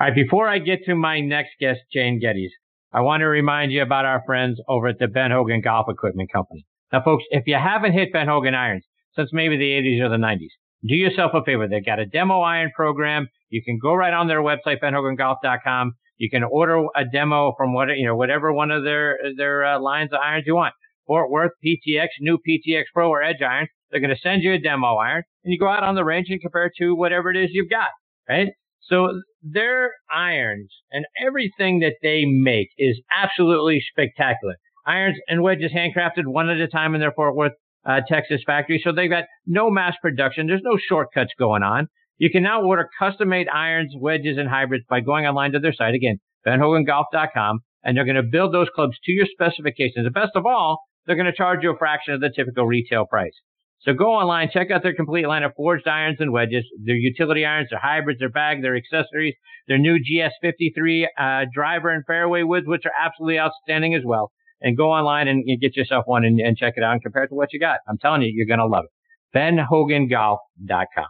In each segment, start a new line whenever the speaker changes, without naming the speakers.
All right, before I get to my next guest, Jane Geddes, I want to remind you about our friends over at the Ben Hogan Golf Equipment Company. Now, folks, if you haven't hit Ben Hogan irons since maybe the 80s or the 90s, do yourself a favor. They've got a demo iron program. You can go right on their website, benhogangolf.com. You can order a demo from what you know, whatever one of their their uh, lines of irons you want. Fort Worth PTX, new PTX Pro or Edge iron. They're going to send you a demo iron, and you go out on the range and compare to whatever it is you've got. Right? So their irons and everything that they make is absolutely spectacular. Irons and wedges handcrafted one at a time in their Fort Worth, uh, Texas factory. So they've got no mass production. There's no shortcuts going on. You can now order custom made irons, wedges, and hybrids by going online to their site. Again, benhogangolf.com. And they're going to build those clubs to your specifications. And best of all, they're going to charge you a fraction of the typical retail price. So go online, check out their complete line of forged irons and wedges, their utility irons, their hybrids, their bag, their accessories, their new GS53 uh, driver and fairway woods, which are absolutely outstanding as well. And go online and, get yourself one and, and, check it out and compare it to what you got. I'm telling you, you're going to love it. BenHoganGolf.com.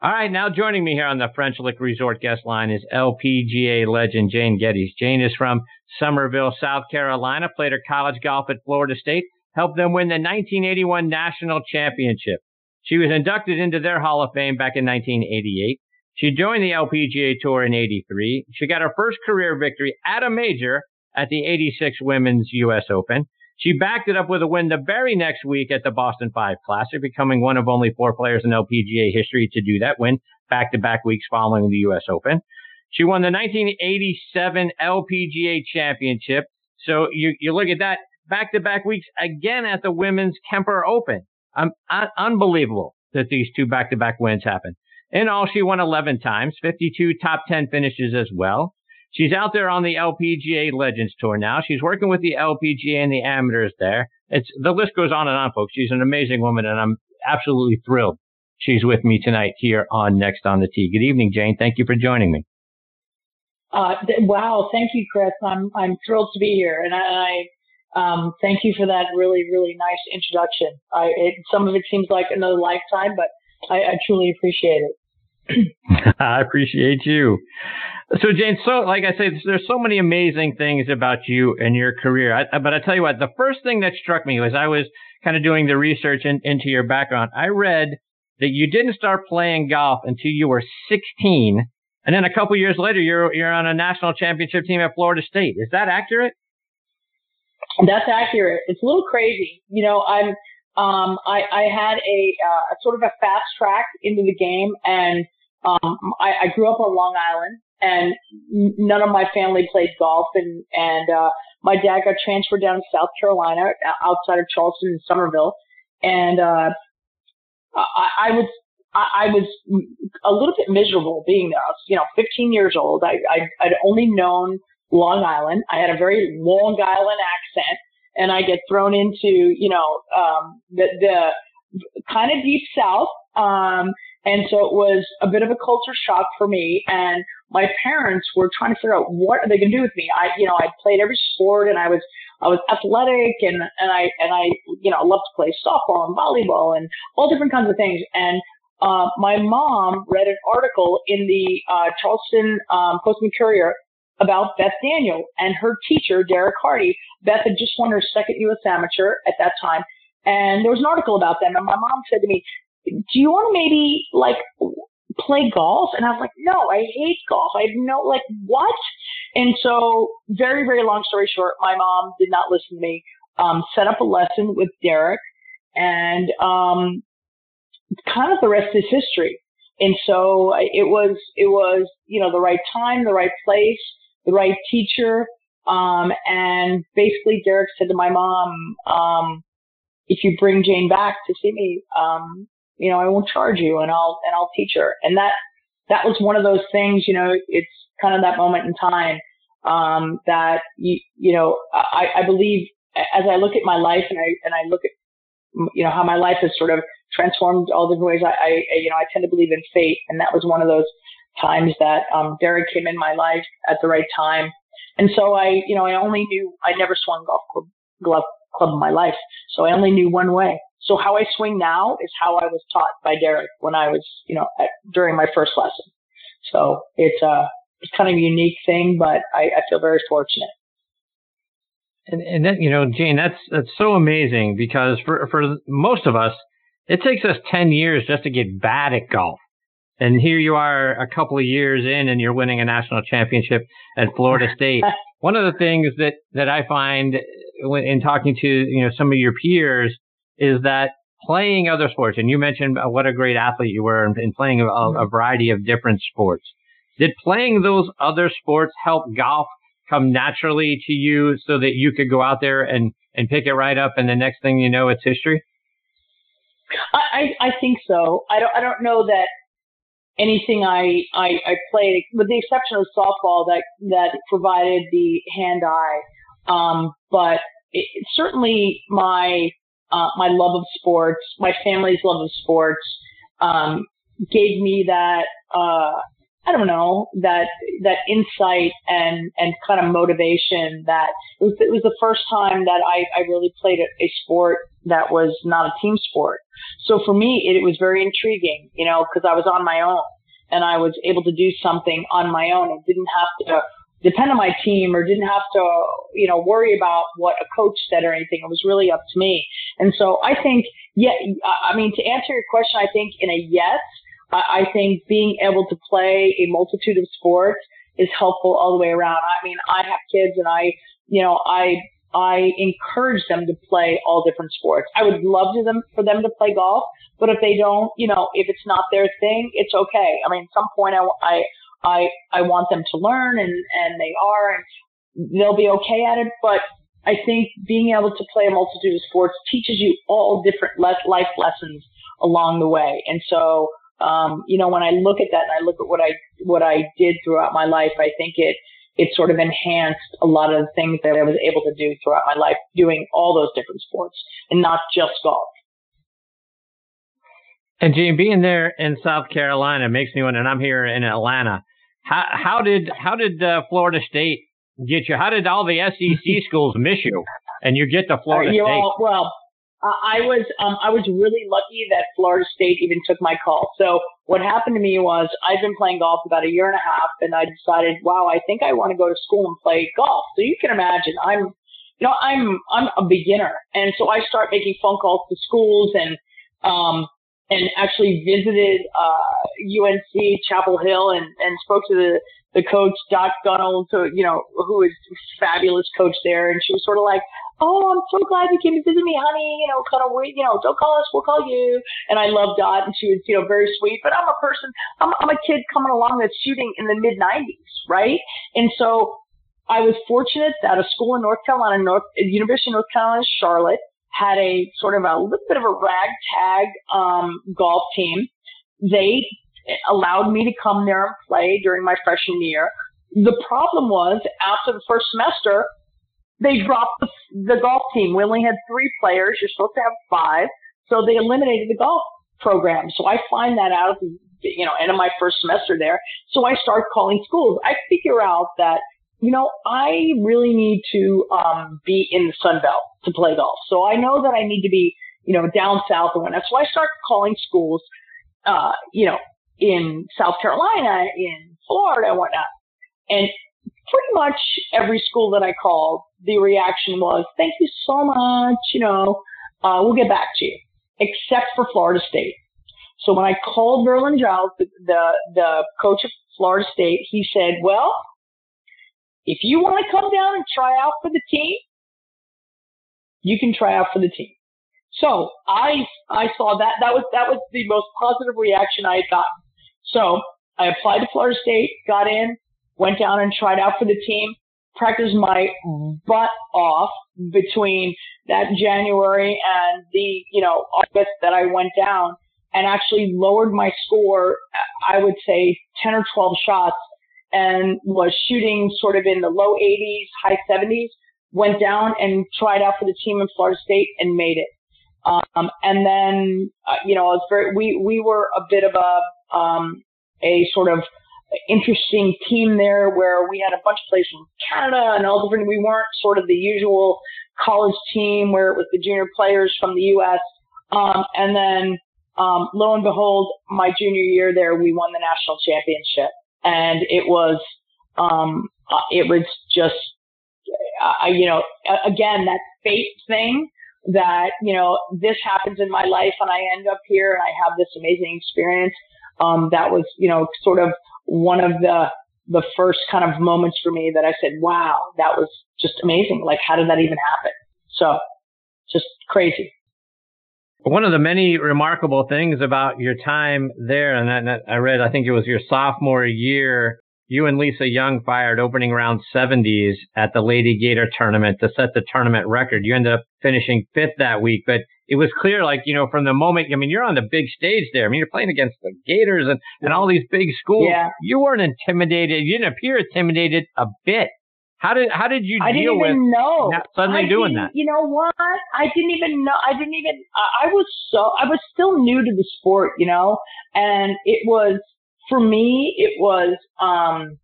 All right, now joining me here on the French Lick Resort guest line is LPGA legend Jane Geddes. Jane is from Summerville, South Carolina, played her college golf at Florida State, helped them win the 1981 National Championship. She was inducted into their Hall of Fame back in 1988. She joined the LPGA Tour in 83. She got her first career victory at a major at the 86 Women's U.S. Open. She backed it up with a win the very next week at the Boston 5 Classic, becoming one of only four players in LPGA history to do that win back to back weeks following the U.S. Open. She won the 1987 LPGA Championship. So you, you look at that back to back weeks again at the Women's Kemper Open. Um, un- unbelievable that these two back to back wins happened. In all, she won 11 times, 52 top 10 finishes as well. She's out there on the LPGA Legends Tour now. She's working with the LPGA and the amateurs there. It's the list goes on and on, folks. She's an amazing woman, and I'm absolutely thrilled she's with me tonight here on Next on the Tee. Good evening, Jane. Thank you for joining me.
Uh, wow, thank you, Chris. I'm I'm thrilled to be here, and I, I um, thank you for that really really nice introduction. I, it, some of it seems like another lifetime, but I, I truly appreciate
it. I appreciate you. So, Jane, so like I said, there's so many amazing things about you and your career. I, but I tell you what, the first thing that struck me was I was kind of doing the research in, into your background. I read that you didn't start playing golf until you were 16, and then a couple years later, you're you're on a national championship team at Florida State. Is that accurate?
That's accurate. It's a little crazy. You know, I'm um, I, I had a, uh, sort of a fast track into the game, and um, I, I grew up on Long Island, and none of my family played golf and and uh my dad got transferred down to South Carolina outside of Charleston and Summerville and uh I, I was I, I was a little bit miserable being there. I was, you know, 15 years old. I, I I'd only known Long Island. I had a very Long Island accent, and I get thrown into, you know, um, the the kind of deep South. Um, and so it was a bit of a culture shock for me. And my parents were trying to figure out what are they going to do with me. I, you know, I played every sport and I was, I was athletic and, and I, and I, you know, loved to play softball and volleyball and all different kinds of things. And, uh, my mom read an article in the, uh, Charleston, um, Post and Courier about Beth Daniel and her teacher, Derek Hardy. Beth had just won her second U.S. amateur at that time. And there was an article about them. And my mom said to me, do you want to maybe like play golf? And I was like, no, I hate golf. I have no, like, what? And so very, very long story short, my mom did not listen to me, um, set up a lesson with Derek and, um, kind of the rest is history. And so it was, it was, you know, the right time, the right place, the right teacher. Um, and basically Derek said to my mom, um, if you bring Jane back to see me, um, you know, I won't charge you and I'll, and I'll teach her. And that, that was one of those things, you know, it's kind of that moment in time, um, that you, you know, I, I believe as I look at my life and I, and I look at, you know, how my life has sort of transformed all different ways. I, I, you know, I tend to believe in fate. And that was one of those times that, um, Derek came in my life at the right time. And so I, you know, I only knew I never swung golf club, glove club in my life. So I only knew one way. So how I swing now is how I was taught by Derek when I was, you know, at, during my first lesson. So it's a, it's kind of a unique thing, but I, I feel very fortunate.
And, and that, you know, Jane, that's, that's so amazing because for, for most of us, it takes us 10 years just to get bad at golf. And here you are a couple of years in and you're winning a national championship at Florida State. One of the things that, that I find in talking to, you know, some of your peers is that playing other sports, and you mentioned uh, what a great athlete you were in, playing a, mm-hmm. a variety of different sports. Did playing those other sports help golf come naturally to you so that you could go out there and, and pick it right up and the next thing you know, it's history?
I, I think so. I don't, I don't know that anything I, I, I played, with the exception of softball that, that provided the hand eye. Um, but it, certainly my, uh, my love of sports, my family's love of sports, um, gave me that, uh, I don't know, that, that insight and, and kind of motivation that it was, it was the first time that I, I really played a, a sport that was not a team sport. So for me, it, it was very intriguing, you know, because I was on my own and I was able to do something on my own and didn't have to depend on my team or didn't have to, you know, worry about what a coach said or anything. It was really up to me. And so I think, yeah, I mean, to answer your question, I think in a yes, I think being able to play a multitude of sports is helpful all the way around. I mean, I have kids and I, you know, I, I encourage them to play all different sports. I would love to them for them to play golf, but if they don't, you know, if it's not their thing, it's okay. I mean, at some point I, I, I, I want them to learn and, and they are and they'll be okay at it. But I think being able to play a multitude of sports teaches you all different life lessons along the way. And so, um, you know, when I look at that and I look at what I, what I did throughout my life, I think it, it sort of enhanced a lot of the things that I was able to do throughout my life, doing all those different sports and not just golf.
And Gene, being there in South Carolina makes me wonder, and I'm here in Atlanta. How, how did how did uh, Florida State get you? How did all the SEC schools miss you, and you get to Florida State?
All, well, I was um, I was really lucky that Florida State even took my call. So what happened to me was I've been playing golf about a year and a half, and I decided, wow, I think I want to go to school and play golf. So you can imagine, I'm, you know, I'm I'm a beginner, and so I start making phone calls to schools and um, and actually visited uh, UNC Chapel Hill and and spoke to the the coach Dot Gunnell, so you know, who is fabulous coach there, and she was sort of like, "Oh, I'm so glad you came to visit me, honey. You know, kind of, you know, don't call us, we'll call you." And I love Dot, and she was, you know, very sweet. But I'm a person, I'm, I'm a kid coming along that's shooting in the mid 90s, right? And so I was fortunate that a school in North Carolina, North University of North Carolina, Charlotte, had a sort of a little bit of a ragtag um, golf team. They allowed me to come there and play during my freshman year. The problem was after the first semester, they dropped the, the golf team. We only had three players. You're supposed to have five. So they eliminated the golf program. So I find that out at the, you know, end of my first semester there. So I start calling schools. I figure out that you know, I really need to um, be in the Sun Belt to play golf. So I know that I need to be, you know, down south and whatnot. So I start calling schools, uh, you know, in South Carolina, in Florida and whatnot. And pretty much every school that I called, the reaction was, thank you so much, you know, uh, we'll get back to you, except for Florida State. So when I called Verlin Giles, the, the, the coach of Florida State, he said, well, if you want to come down and try out for the team, you can try out for the team. So I I saw that that was that was the most positive reaction I had gotten. So I applied to Florida State, got in, went down and tried out for the team, practiced my butt off between that January and the you know August that I went down and actually lowered my score I would say 10 or 12 shots and was shooting sort of in the low 80s, high 70s, went down and tried out for the team in Florida State and made it. Um, and then, uh, you know, it's very, we, we were a bit of a, um, a sort of interesting team there where we had a bunch of players from Canada and all different, we weren't sort of the usual college team where it was the junior players from the U.S. Um, and then, um, lo and behold, my junior year there, we won the national championship. and it was, um, uh, it was just, uh, you know, again, that fate thing that, you know, this happens in my life and I end up here and I have this amazing experience. Um, that was, you know, sort of one of the, the first kind of moments for me that I said, wow, that was just amazing. Like, how did that even happen? So just crazy.
One of the many remarkable things about your time there, and I read, I think it was your sophomore year, you and Lisa Young fired opening round 70s at the Lady Gator tournament to set the tournament record. You ended up finishing fifth that week, but it was clear, like, you know, from the moment, I mean, you're on the big stage there. I mean, you're playing against the Gators and, and all these big schools.
Yeah.
You weren't intimidated. You didn't appear intimidated a bit. How did how did you
I
deal
with
know. suddenly
I
doing that?
You know what? I didn't even know. I didn't even. I was so. I was still new to the sport, you know, and it was for me. It was. um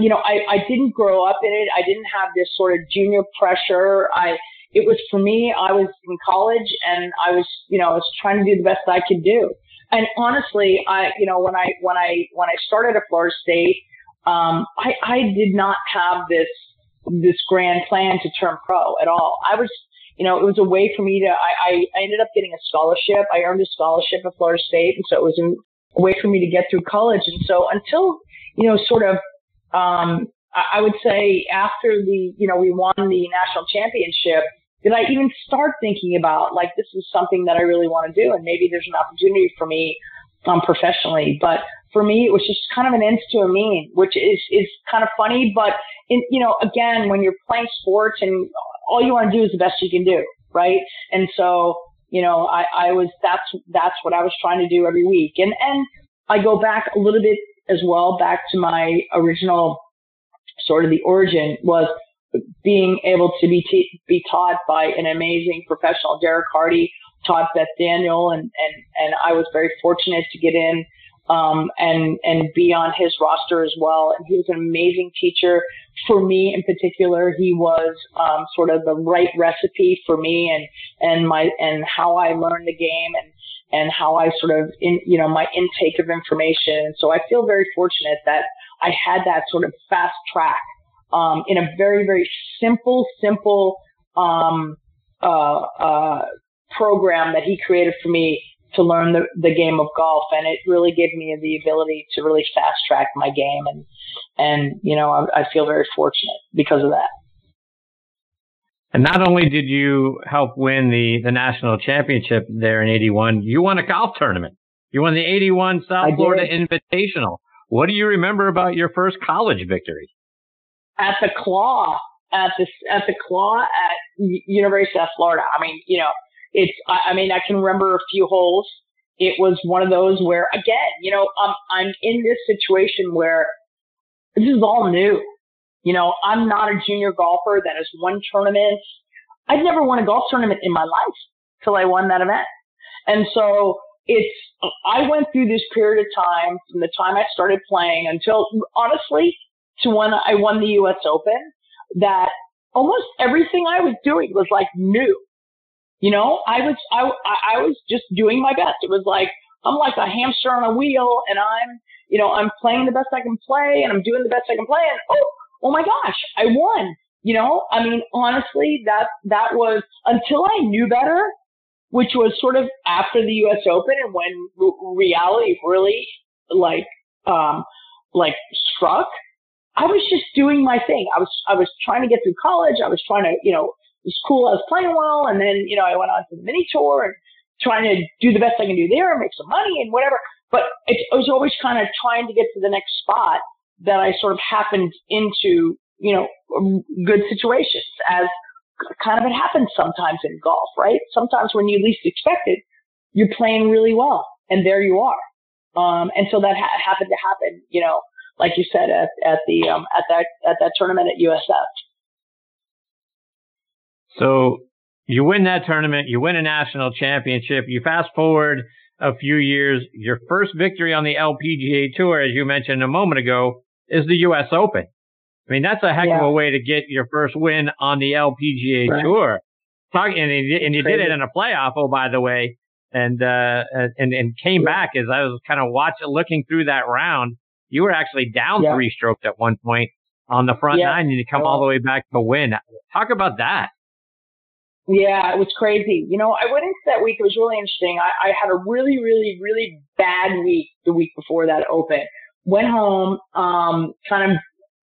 you know, I, I didn't grow up in it. I didn't have this sort of junior pressure. I, it was for me, I was in college and I was, you know, I was trying to do the best I could do. And honestly, I, you know, when I, when I, when I started at Florida State, um, I, I did not have this, this grand plan to turn pro at all. I was, you know, it was a way for me to, I, I, I ended up getting a scholarship. I earned a scholarship at Florida State. And so it was a way for me to get through college. And so until, you know, sort of, um, I, would say after the, you know, we won the national championship, did I even start thinking about like, this is something that I really want to do. And maybe there's an opportunity for me, um, professionally, but for me, it was just kind of an ends to a mean, which is, is kind of funny. But in, you know, again, when you're playing sports and all you want to do is the best you can do, right? And so, you know, I, I was, that's, that's what I was trying to do every week. And, and I go back a little bit as well, back to my original sort of the origin was being able to be, t- be taught by an amazing professional, Derek Hardy, taught Beth Daniel, and, and, and I was very fortunate to get in um, and and be on his roster as well. And he was an amazing teacher for me in particular. He was um, sort of the right recipe for me and and my and how I learned the game and and how I sort of in you know my intake of information. So I feel very fortunate that I had that sort of fast track um, in a very very simple simple um, uh, uh, program that he created for me to learn the, the game of golf and it really gave me the ability to really fast track my game and and you know I, I feel very fortunate because of that.
And not only did you help win the, the national championship there in 81, you won a golf tournament. You won the 81 South
I
Florida
did.
Invitational. What do you remember about your first college victory?
At the claw, at the, at the claw at University of South Florida. I mean, you know, it's, I, I mean, I can remember a few holes. It was one of those where, again, you know, I'm, I'm in this situation where this is all new. You know, I'm not a junior golfer that has won tournaments. I'd never won a golf tournament in my life till I won that event. And so it's, I went through this period of time from the time I started playing until honestly to when I won the US Open that almost everything I was doing was like new. You know, I was, I, I was just doing my best. It was like, I'm like a hamster on a wheel and I'm, you know, I'm playing the best I can play and I'm doing the best I can play and oh, oh my gosh, I won. You know, I mean, honestly, that, that was until I knew better, which was sort of after the U.S. Open and when reality really like, um, like struck. I was just doing my thing. I was, I was trying to get through college. I was trying to, you know, it was cool. I was playing well. And then, you know, I went on to the mini tour and trying to do the best I can do there and make some money and whatever. But it, it was always kind of trying to get to the next spot that I sort of happened into, you know, good situations as kind of it happens sometimes in golf, right? Sometimes when you least expect it, you're playing really well and there you are. Um, and so that ha- happened to happen, you know, like you said at, at the, um, at that, at that tournament at USF.
So you win that tournament, you win a national championship, you fast forward a few years, your first victory on the LPGA tour, as you mentioned a moment ago, is the U.S. Open. I mean, that's a heck
yeah.
of a way to get your first win on the LPGA
right.
tour. Talk, and, and you did it in a playoff, oh, by the way, and, uh, and, and came
yeah.
back as I was kind of watching, looking through that round. You were actually down yeah. three strokes at one point on the front nine and you come all the way back to win. Talk about that.
Yeah, it was crazy. You know, I went into that week. It was really interesting. I, I had a really, really, really bad week the week before that open. Went home, um, kind of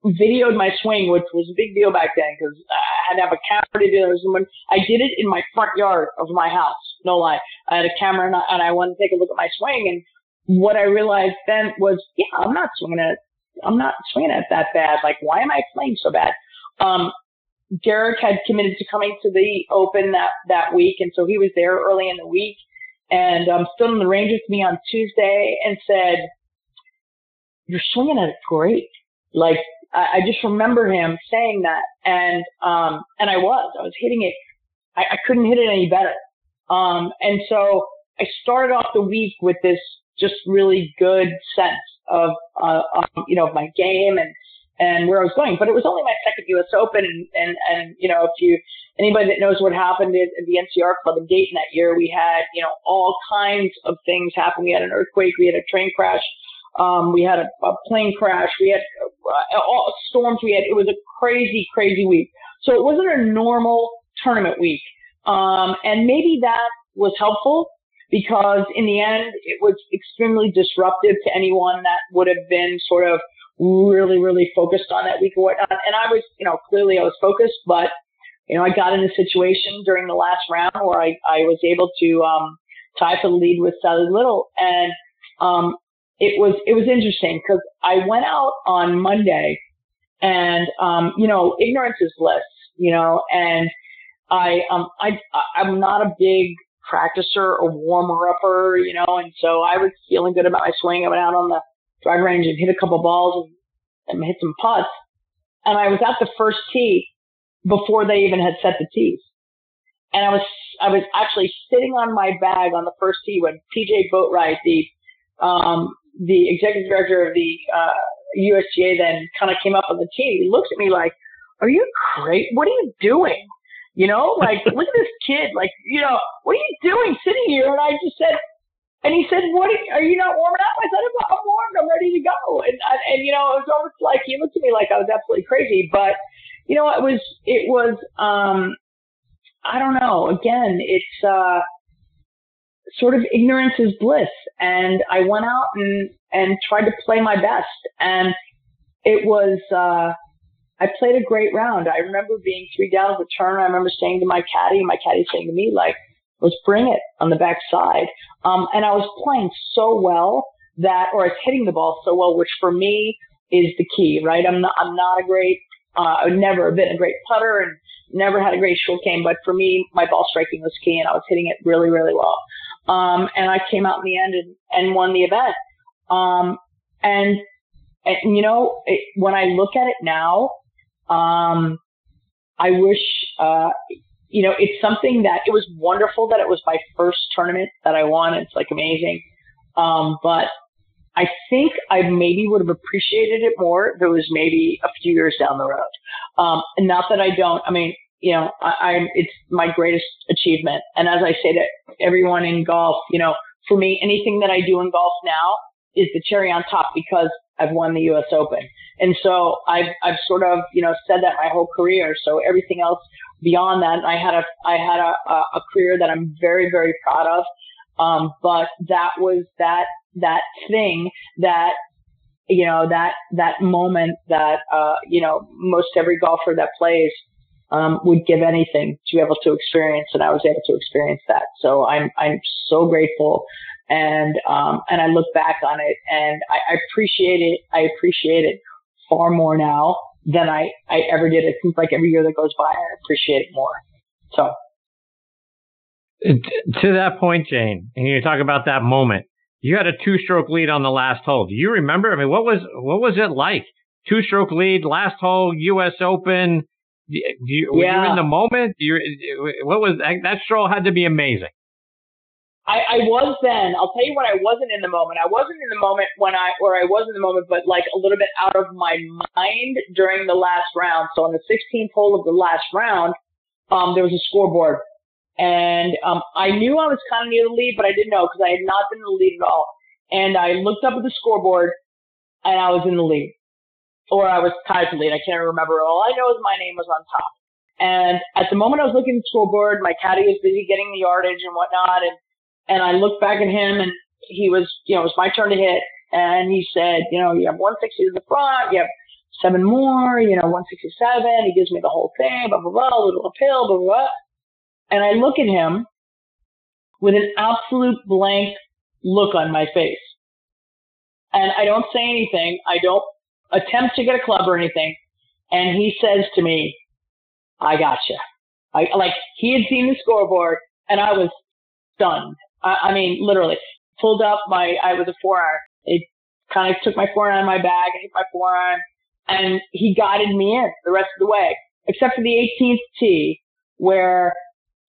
videoed my swing, which was a big deal back then because I had to have a camera to do it. I did it in my front yard of my house. No lie. I had a camera and I, and I wanted to take a look at my swing. And what I realized then was, yeah, I'm not swinging it. I'm not swinging it that bad. Like, why am I playing so bad? Um, Derek had committed to coming to the Open that, that week. And so he was there early in the week and um, stood on the range with me on Tuesday and said, you're swinging at it great. Like, I, I just remember him saying that. And, um, and I was, I was hitting it. I, I couldn't hit it any better. Um, and so I started off the week with this just really good sense of, uh, um, you know, my game and, and where I was going. But it was only my second U.S. Open, and and and you know, if you anybody that knows what happened at, at the NCR Club in Dayton that year, we had you know all kinds of things happen. We had an earthquake, we had a train crash, um, we had a, a plane crash, we had uh, all storms. We had it was a crazy, crazy week. So it wasn't a normal tournament week, um, and maybe that was helpful because in the end it was extremely disruptive to anyone that would have been sort of really, really focused on that week or whatnot. And I was, you know, clearly I was focused, but, you know, I got in a situation during the last round where I, I was able to, um, tie for the lead with Sally Little. And, um, it was, it was interesting because I went out on Monday and, um, you know, ignorance is bliss, you know, and I, um, I, I'm not a big practicer or warmer upper, you know, and so I was feeling good about my swing. I went out on the drive range and hit a couple balls and, and hit some putts. And I was at the first tee before they even had set the tees. And I was, I was actually sitting on my bag on the first tee when PJ Boatwright, the, um, the executive director of the, uh, USGA then kind of came up on the tee. He looks at me like, are you crazy? What are you doing? You know, like, look at this kid. Like, you know, what are you doing sitting here? And I just said, and he said, "What are you not warming up?" I said, "I'm warmed. I'm ready to go." And and you know, it was almost like he looked at me like I was absolutely crazy. But you know, it was it was um, I don't know. Again, it's uh, sort of ignorance is bliss, and I went out and and tried to play my best, and it was. uh I played a great round. I remember being three down with turn. I remember saying to my caddy, my caddy saying to me, like, let's bring it on the backside. Um, and I was playing so well that, or I was hitting the ball so well, which for me is the key, right? I'm not, I'm not a great, uh, I've never been a great putter and never had a great short game, but for me, my ball striking was key and I was hitting it really, really well. Um, and I came out in the end and, and won the event. Um, and, and, you know, it, when I look at it now, um, I wish, uh, you know, it's something that it was wonderful that it was my first tournament that I won. It's like amazing. Um, but I think I maybe would have appreciated it more if it was maybe a few years down the road. Um, not that I don't, I mean, you know, I, I'm, it's my greatest achievement. And as I say to everyone in golf, you know, for me, anything that I do in golf now is the cherry on top because I've won the U.S. Open. And so I've, I've sort of, you know, said that my whole career. So everything else beyond that, I had a I had a, a career that I'm very very proud of. Um, but that was that that thing that you know that that moment that uh, you know most every golfer that plays um, would give anything to be able to experience, and I was able to experience that. So I'm I'm so grateful, and um, and I look back on it, and I, I appreciate it. I appreciate it far more now than I, I ever did. It seems like every year that goes by, I appreciate it more. So.
To that point, Jane, and you talk about that moment, you had a two-stroke lead on the last hole. Do you remember? I mean, what was what was it like? Two-stroke lead, last hole, U.S. Open. Do you, were yeah. you in the moment? You, what was that, stroll had to be amazing.
I, I was then. I'll tell you what I wasn't in the moment. I wasn't in the moment when I, or I was in the moment, but like a little bit out of my mind during the last round. So on the 16th hole of the last round, um, there was a scoreboard, and um, I knew I was kind of near the lead, but I didn't know because I had not been in the lead at all. And I looked up at the scoreboard, and I was in the lead. Or I was tied for lead. I can't remember. All I know is my name was on top. And at the moment I was looking at the scoreboard, my caddy was busy getting the yardage and whatnot. And, and I looked back at him and he was, you know, it was my turn to hit. And he said, you know, you have 160 to the front, you have seven more, you know, 167. He gives me the whole thing, blah, blah, blah, a little uphill, blah, blah, blah. And I look at him with an absolute blank look on my face. And I don't say anything. I don't attempt to get a club or anything. And he says to me, I gotcha. I like he had seen the scoreboard and I was stunned. I, I mean, literally pulled up my, I was a forearm. It kind of took my four forearm on my bag, and hit my forearm, and he guided me in the rest of the way, except for the 18th tee where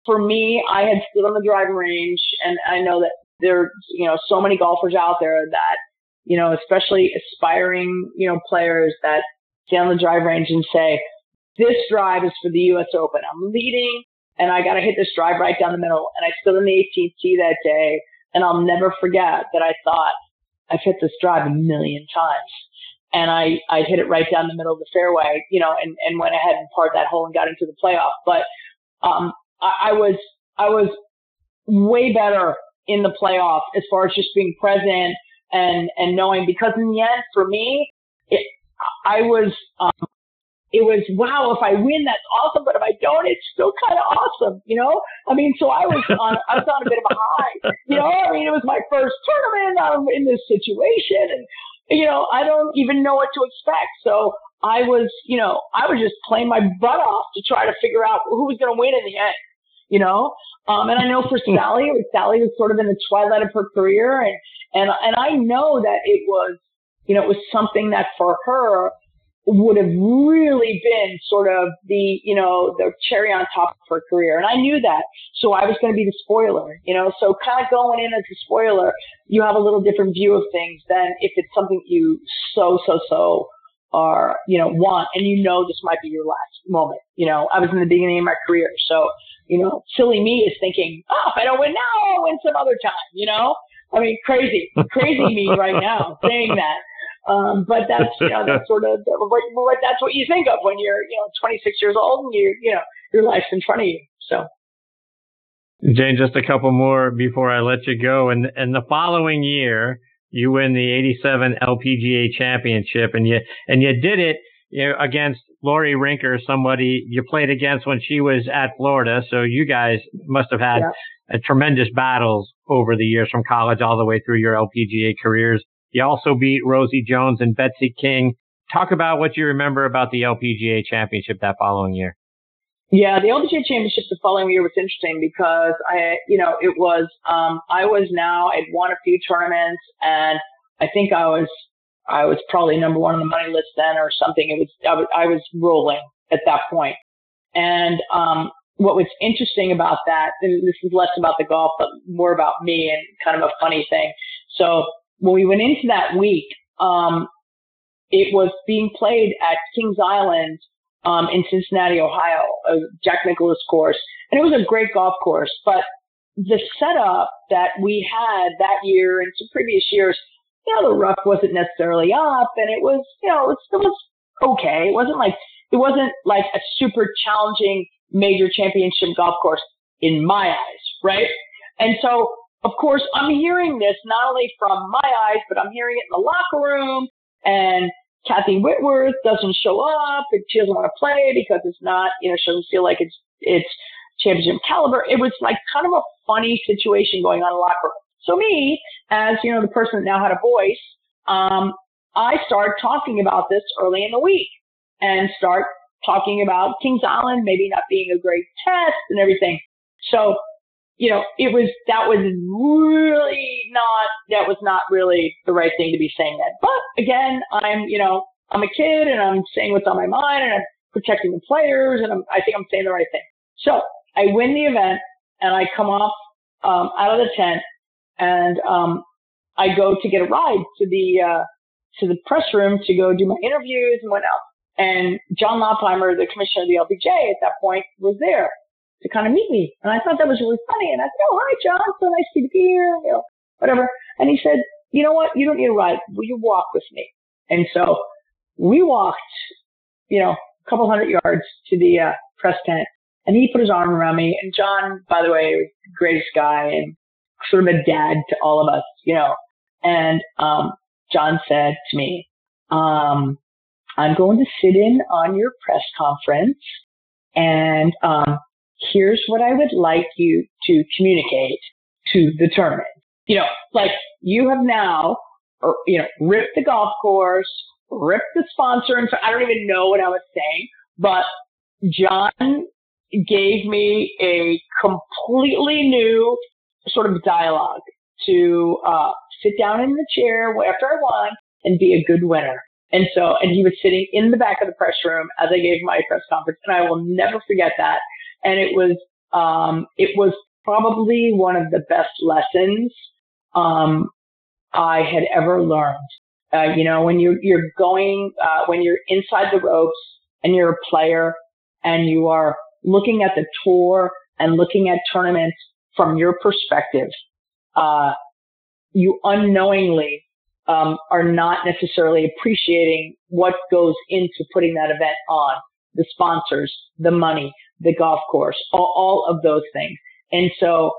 for me, I had stood on the driving range and I know that there, you know, so many golfers out there that, you know, especially aspiring, you know, players that on the drive range and say, this drive is for the U.S. Open. I'm leading and I got to hit this drive right down the middle. And I stood on the 18th tee that day and I'll never forget that I thought I've hit this drive a million times. And I, I hit it right down the middle of the fairway, you know, and, and went ahead and parred that hole and got into the playoff. But, um, I, I was, I was way better in the playoff as far as just being present and, and knowing because in the end, for me, it, I was, um, it was, wow, if I win, that's awesome. But if I don't, it's still kind of awesome, you know? I mean, so I was on, I was on a bit of a high, you know? I mean, it was my first tournament. I'm in this situation and, you know, I don't even know what to expect. So I was, you know, I was just playing my butt off to try to figure out who was going to win in the end you know? Um, and I know for Sally, Sally was sort of in the twilight of her career and, and, and I know that it was, you know, it was something that for her would have really been sort of the, you know, the cherry on top of her career. And I knew that. So I was going to be the spoiler, you know, so kind of going in as a spoiler, you have a little different view of things than if it's something you so, so, so are, you know, want and you know this might be your last moment. You know, I was in the beginning of my career. So you know, silly me is thinking, oh, if I don't win now, I'll win some other time, you know? I mean, crazy, crazy me right now saying that. Um, but that's, you know, that's sort of, what, that's what you think of when you're, you know, 26 years old and you, you know, your life's in front of you. So.
Jane, just a couple more before I let you go. And, and the following year, you win the 87 LPGA championship and you, and you did it you know, against Laurie Rinker, somebody you played against when she was at Florida. So you guys must have had yeah. tremendous battles over the years from college all the way through your LPGA careers. You also beat Rosie Jones and Betsy King. Talk about what you remember about the LPGA championship that following year.
Yeah, the LPGA championship the following year was interesting because I, you know, it was, um, I was now, I'd won a few tournaments and I think I was I was probably number one on the money list then or something. It was, I was, I was rolling at that point. And, um, what was interesting about that, and this is less about the golf, but more about me and kind of a funny thing. So when we went into that week, um, it was being played at Kings Island, um, in Cincinnati, Ohio, a Jack Nicklaus course. And it was a great golf course, but the setup that we had that year and some previous years you know, the rough wasn't necessarily up and it was, you know, it was okay. It wasn't like, it wasn't like a super challenging major championship golf course in my eyes, right? And so, of course, I'm hearing this not only from my eyes, but I'm hearing it in the locker room and Kathy Whitworth doesn't show up and she doesn't want to play because it's not, you know, she doesn't feel like it's, it's championship caliber. It was like kind of a funny situation going on in the locker room. So me, as you know, the person that now had a voice, um, I start talking about this early in the week and start talking about Kings Island maybe not being a great test and everything. So, you know, it was, that was really not, that was not really the right thing to be saying that. But again, I'm, you know, I'm a kid and I'm saying what's on my mind and I'm protecting the players and I'm, I think I'm saying the right thing. So I win the event and I come off, um, out of the tent and um, I go to get a ride to the uh, to the press room to go do my interviews and whatnot. And John Laupheimer, the commissioner of the LPGA at that point, was there to kind of meet me. And I thought that was really funny. And I said, "Oh, hi, John. So nice to be here." You know, whatever. And he said, "You know what? You don't need a ride. Will you walk with me?" And so we walked, you know, a couple hundred yards to the uh, press tent and he put his arm around me. And John, by the way, greatest guy and sort of a dad to all of us, you know. And um, John said to me, um, I'm going to sit in on your press conference and um, here's what I would like you to communicate to the tournament. You know, like you have now, or, you know, ripped the golf course, ripped the sponsor, and so I don't even know what I was saying, but John gave me a completely new sort of dialogue to uh, sit down in the chair after I won and be a good winner. And so, and he was sitting in the back of the press room as I gave my press conference, and I will never forget that. And it was, um, it was probably one of the best lessons um, I had ever learned. Uh, you know, when you're you're going, uh, when you're inside the ropes and you're a player and you are looking at the tour and looking at tournaments from your perspective, uh, you unknowingly um, are not necessarily appreciating what goes into putting that event on the sponsors, the money, the golf course, all, all of those things. And so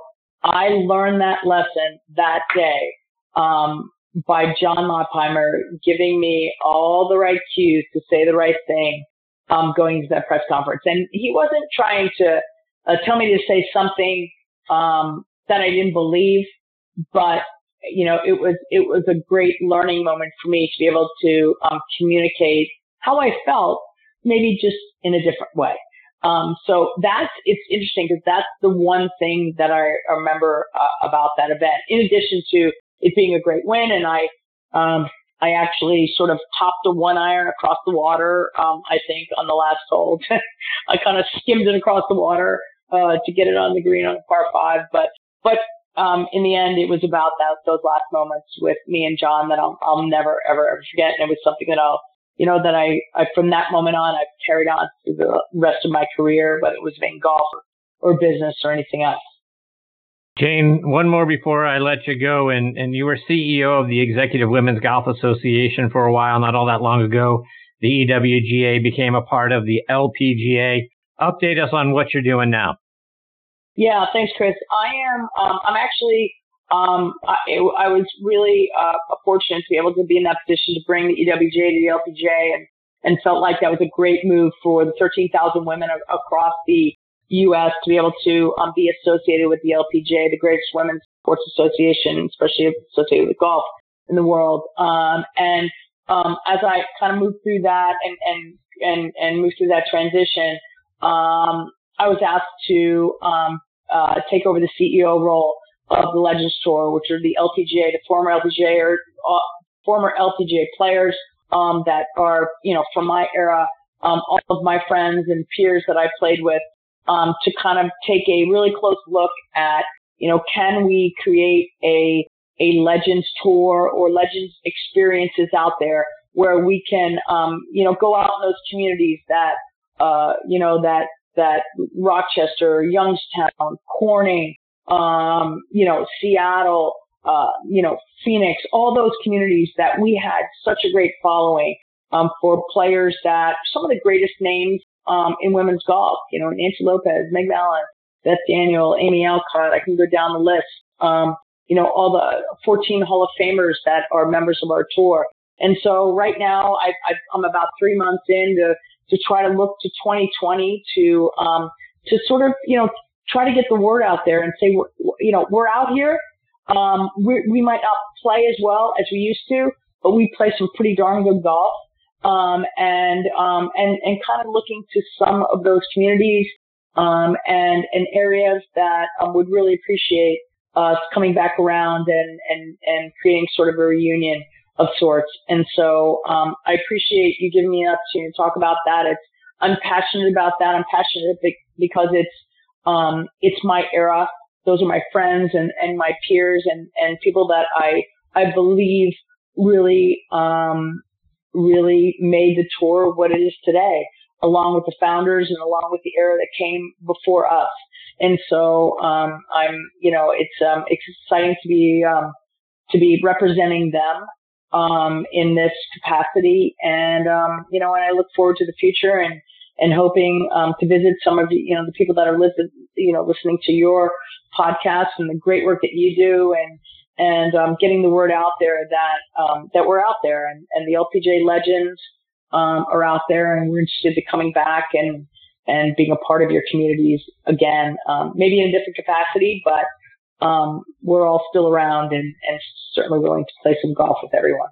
I learned that lesson that day um, by John Laupheimer giving me all the right cues to say the right thing um, going to that press conference. And he wasn't trying to uh, tell me to say something um, that I didn't believe, but you know, it was it was a great learning moment for me to be able to um, communicate how I felt, maybe just in a different way. Um, so that's it's interesting because that's the one thing that I remember uh, about that event. In addition to it being a great win, and I um, I actually sort of topped a one iron across the water. Um, I think on the last hole, I kind of skimmed it across the water uh, to get it on the green on par five. But but um, in the end, it was about that those last moments with me and John that I'll, I'll never ever ever forget, and it was something that I'll you know that I, I from that moment on I've carried on through the rest of my career, whether it was in golf or, or business or anything else.
Jane, one more before I let you go, and, and you were CEO of the Executive Women's Golf Association for a while, not all that long ago. The EWGA became a part of the LPGA. Update us on what you're doing now.
Yeah, thanks, Chris. I am. Um, I'm actually. Um, I, I, was really uh, fortunate to be able to be in that position to bring the EWGA to the LPGA and and felt like that was a great move for the 13,000 women across the U.S. to be able to um, be associated with the LPGA, the greatest women's sports association, especially associated with golf in the world. Um, and um, as I kind of moved through that and and and and moved through that transition, um, I was asked to um, uh, take over the CEO role of the Legends Tour, which are the LPGA, the former LPGA or uh, former LPGA players um, that are, you know, from my era, um, all of my friends and peers that I played with, um, to kind of take a really close look at, you know, can we create a a Legends tour or Legends experiences out there where we can, um, you know, go out in those communities that, uh, you know, that that Rochester, Youngstown, Corning, um, you know, Seattle, uh, you know, Phoenix, all those communities that we had such a great following um, for players that some of the greatest names um, in women's golf, you know, Nancy Lopez, Meg Mallon, Beth Daniel, Amy Alcott. I can go down the list. Um, you know, all the 14 Hall of Famers that are members of our tour. And so right now I, am about three months in to to try to look to 2020 to um, to sort of you know try to get the word out there and say you know we're out here. Um, we, we might not play as well as we used to, but we play some pretty darn good golf. Um, and um, and and kind of looking to some of those communities um, and and areas that um, would really appreciate us coming back around and and and creating sort of a reunion of sorts. And so um, I appreciate you giving me an opportunity to talk about that. It's I'm passionate about that. I'm passionate because it's um, it's my era. Those are my friends and, and my peers and, and people that I I believe really um, really made the tour what it is today, along with the founders and along with the era that came before us. And so um, I'm you know it's um, it's exciting to be um, to be representing them um, in this capacity. And, um, you know, and I look forward to the future and, and hoping, um, to visit some of the, you know, the people that are listening, you know, listening to your podcast and the great work that you do and, and, um, getting the word out there that, um, that we're out there and, and the LPGA legends, um, are out there and we're interested in coming back and, and being a part of your communities again, um, maybe in a different capacity, but um, we're all still around and, and certainly willing to play some golf with everyone.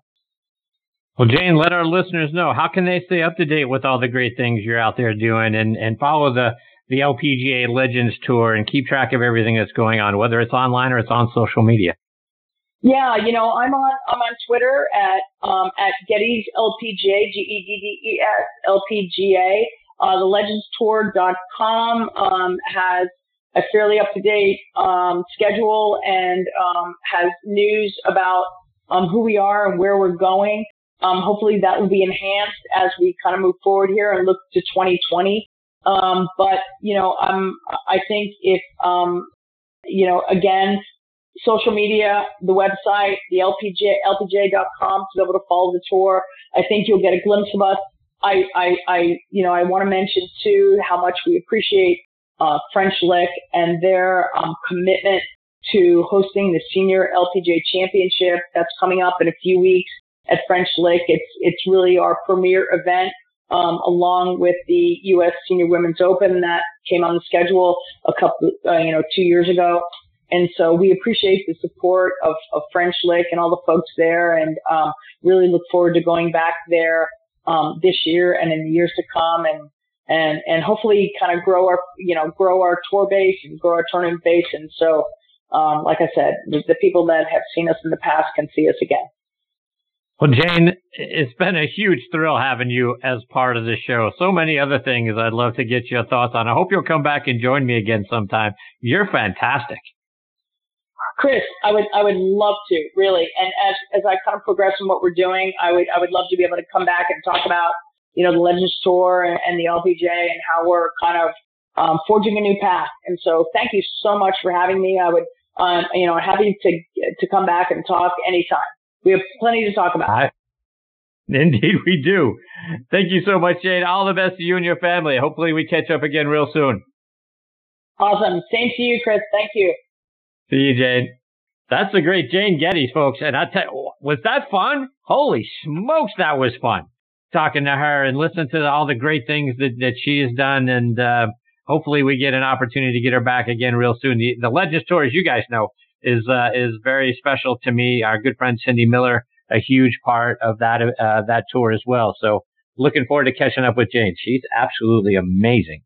Well, Jane, let our listeners know how can they stay up to date with all the great things you're out there doing and, and follow the, the LPGA Legends Tour and keep track of everything that's going on, whether it's online or it's on social media.
Yeah, you know, I'm on I'm on Twitter at um, at Geddes LPGA G E D D E S LPGA. Uh, the legendstour.com um, has a fairly up to date um, schedule and um, has news about um, who we are and where we're going. Um, hopefully that will be enhanced as we kind of move forward here and look to 2020. Um, but you know, I think if um, you know, again, social media, the website, the LPGA, LPGA.com to be able to follow the tour. I think you'll get a glimpse of us. I, I, I you know, I want to mention too how much we appreciate uh, French Lick and their um, commitment to hosting the Senior LPGA Championship that's coming up in a few weeks at French Lick. It's it's really our premier event, um, along with the U.S. Senior Women's Open that came on the schedule a couple, uh, you know, two years ago. And so we appreciate the support of, of French Lick and all the folks there, and um, really look forward to going back there um, this year and in the years to come, and and and hopefully kind of grow our you know grow our tour base and grow our tournament base. And so, um, like I said, the, the people that have seen us in the past can see us again.
Well, Jane, it's been a huge thrill having you as part of the show. So many other things I'd love to get your thoughts on. I hope you'll come back and join me again sometime. You're fantastic.
Chris, I would I would love to really, and as as I kind of progress in what we're doing, I would I would love to be able to come back and talk about you know, the Legends Tour and, and the LPGA and how we're kind of um, forging a new path. And so thank you so much for having me. I would, um, you know, happy to, to come back and talk anytime. We have plenty to talk about. I,
indeed, we do. Thank you so much, Jane. All the best to you and your family. Hopefully we catch up again real soon.
Awesome. Same to you, Chris. Thank you.
See you, Jane. That's the great Jane Geddes, folks. And I tell you, was that fun? Holy smokes, that was fun talking to her and listening to all the great things that, that she has done. And, uh, hopefully we get an opportunity to get her back again real soon. The, the Legends Tour, as you guys know, is, uh, is very special to me. Our good friend Cindy Miller, a huge part of that, uh, that tour as well. So looking forward to catching up with Jane. She's absolutely amazing.